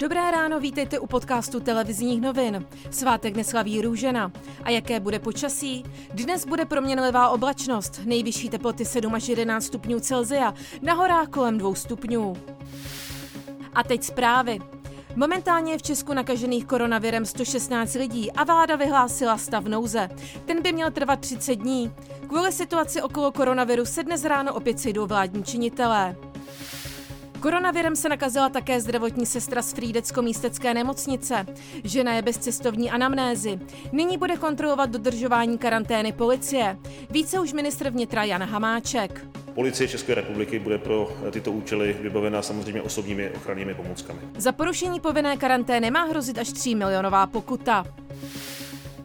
Dobré ráno, vítejte u podcastu televizních novin. Svátek neslaví Růžena. A jaké bude počasí? Dnes bude proměnlivá oblačnost, nejvyšší teploty 7 až 11 stupňů Celzia, na horách kolem 2 stupňů. A teď zprávy. Momentálně je v Česku nakažených koronavirem 116 lidí a vláda vyhlásila stav nouze. Ten by měl trvat 30 dní. Kvůli situaci okolo koronaviru se dnes ráno opět sejdou vládní činitelé. Koronavirem se nakazila také zdravotní sestra z Frídecko-místecké nemocnice. Žena je bez cestovní anamnézy. Nyní bude kontrolovat dodržování karantény policie. Více už ministr vnitra Jan Hamáček. Policie České republiky bude pro tyto účely vybavena samozřejmě osobními ochrannými pomůckami. Za porušení povinné karantény má hrozit až 3 milionová pokuta.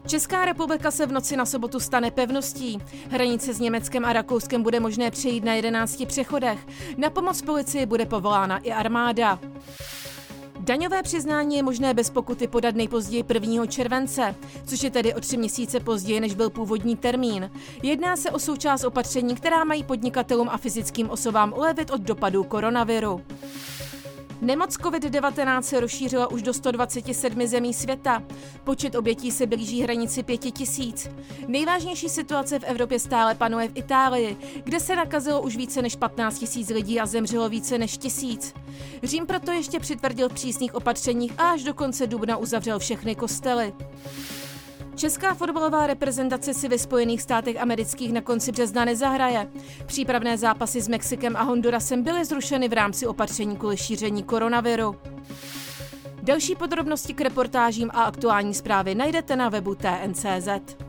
Česká republika se v noci na sobotu stane pevností. Hranice s Německem a Rakouskem bude možné přejít na 11 přechodech. Na pomoc policii bude povolána i armáda. Daňové přiznání je možné bez pokuty podat nejpozději 1. července, což je tedy o tři měsíce později, než byl původní termín. Jedná se o součást opatření, která mají podnikatelům a fyzickým osobám ulevit od dopadů koronaviru. Nemoc COVID-19 se rozšířila už do 127 zemí světa. Počet obětí se blíží hranici 5 tisíc. Nejvážnější situace v Evropě stále panuje v Itálii, kde se nakazilo už více než 15 tisíc lidí a zemřelo více než tisíc. Řím proto ještě přitvrdil přísných opatřeních a až do konce dubna uzavřel všechny kostely. Česká fotbalová reprezentace si ve Spojených státech amerických na konci března nezahraje. Přípravné zápasy s Mexikem a Hondurasem byly zrušeny v rámci opatření kvůli šíření koronaviru. Další podrobnosti k reportážím a aktuální zprávy najdete na webu TNCZ.